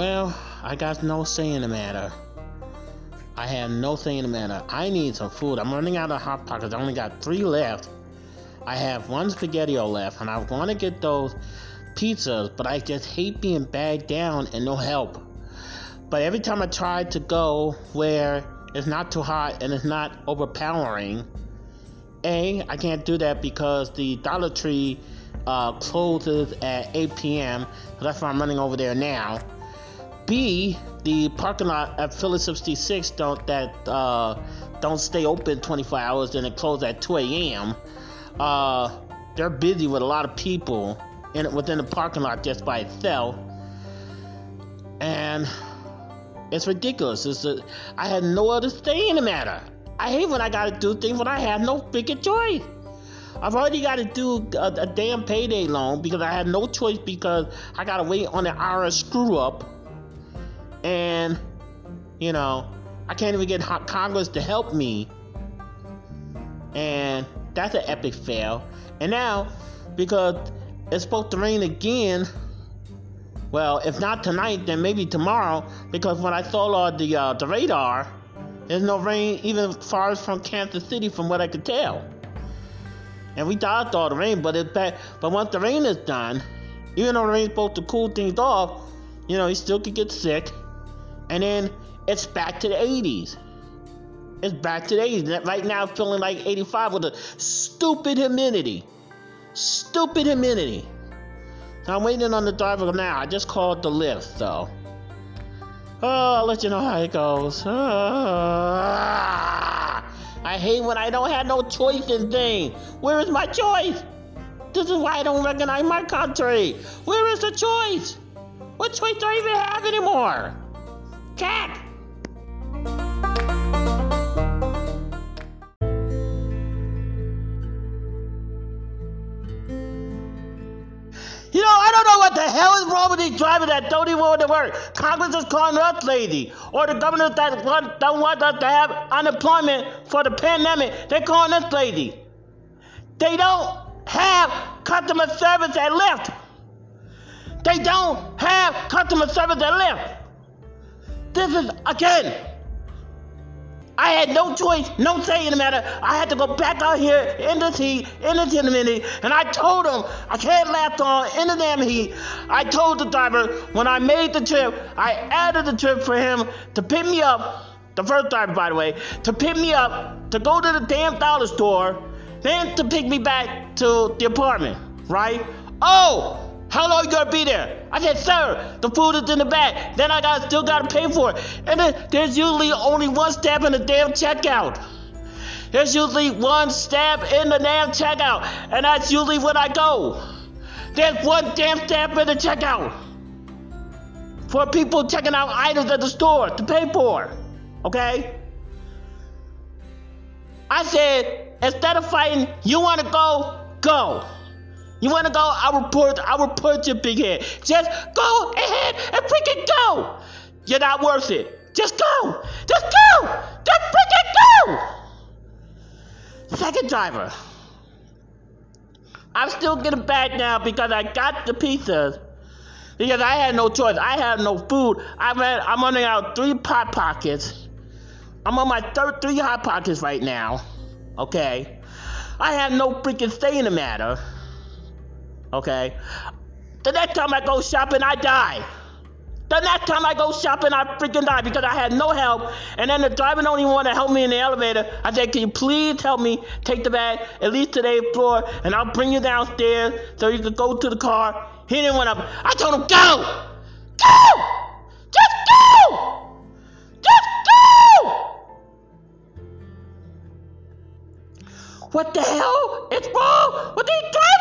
Well, I got no say in the matter. I have no say in the matter. I need some food. I'm running out of hot pockets. I only got three left. I have one spaghettio left, and I want to get those pizzas, but I just hate being bagged down and no help. But every time I try to go where it's not too hot and it's not overpowering, A, I can't do that because the Dollar Tree uh, closes at 8 p.m. So that's why I'm running over there now. B, the parking lot at Phillips 66 don't that uh, don't stay open 24 hours and it closes at 2 a.m. Uh, they're busy with a lot of people in within the parking lot just by itself, and it's ridiculous. It's a, I had no other say in the matter. I hate when I gotta do things when I have no freaking choice. I've already got to do a, a, damn payday loan because I had no choice because I got to wait on the IRS screw up. And, you know, I can't even get Congress to help me. And that's an epic fail. And now, because it's supposed to rain again, well, if not tonight, then maybe tomorrow. Because when I saw the uh, the radar, there's no rain even far as from Kansas City, from what I could tell. And we thought all the rain, but it but once the rain is done, even though the rain's supposed to cool things off, you know, you still could get sick. And then it's back to the 80s. It's back to the 80s. Right now, feeling like 85 with a stupid humidity. Stupid humidity. So I'm waiting on the driver now. I just called the Lyft, though. Oh, I'll let you know how it goes. Ah, I hate when I don't have no choice in things. Where is my choice? This is why I don't recognize my country. Where is the choice? What choice do I even have anymore? Cat! You know, I don't know what the hell is wrong with these drivers that don't even want to work. Congress is calling us lazy. Or the governors that want, don't want us to have unemployment for the pandemic, they're calling us lazy. They don't have customer service at Lyft. They don't have customer service at Lyft. This is, again, I had no choice, no say in the matter. I had to go back out here in this heat, in this humidity, and I told him I can't last on in the damn heat. I told the driver when I made the trip, I added the trip for him to pick me up. The first driver, by the way, to pick me up, to go to the damn dollar store, then to pick me back to the apartment, right? Oh, how long you gonna be there? I said, sir, the food is in the back. Then I got still gotta pay for it. And then there's usually only one step in the damn checkout. There's usually one step in the damn checkout, and that's usually when I go. There's one damn step in the checkout for people checking out items at the store to pay for. Okay? I said, instead of fighting, you wanna go, go. You wanna go? I'll report I'll report your big head. Just go ahead and freaking go. You're not worth it. Just go. Just go. Just freaking go. Second driver. I'm still getting back now because I got the pizzas. Because I had no choice. I had no food. I'm I'm running out three pot pockets. I'm on my third three hot pockets right now. Okay. I have no freaking say in the matter. Okay? The next time I go shopping, I die. The next time I go shopping, I freaking die because I had no help. And then the driver don't even want to help me in the elevator. I said, Can you please help me take the bag at least to the floor and I'll bring you downstairs so you can go to the car. He didn't want to. I told him, Go! Go! Just go! Just go! What the hell is wrong with these drivers?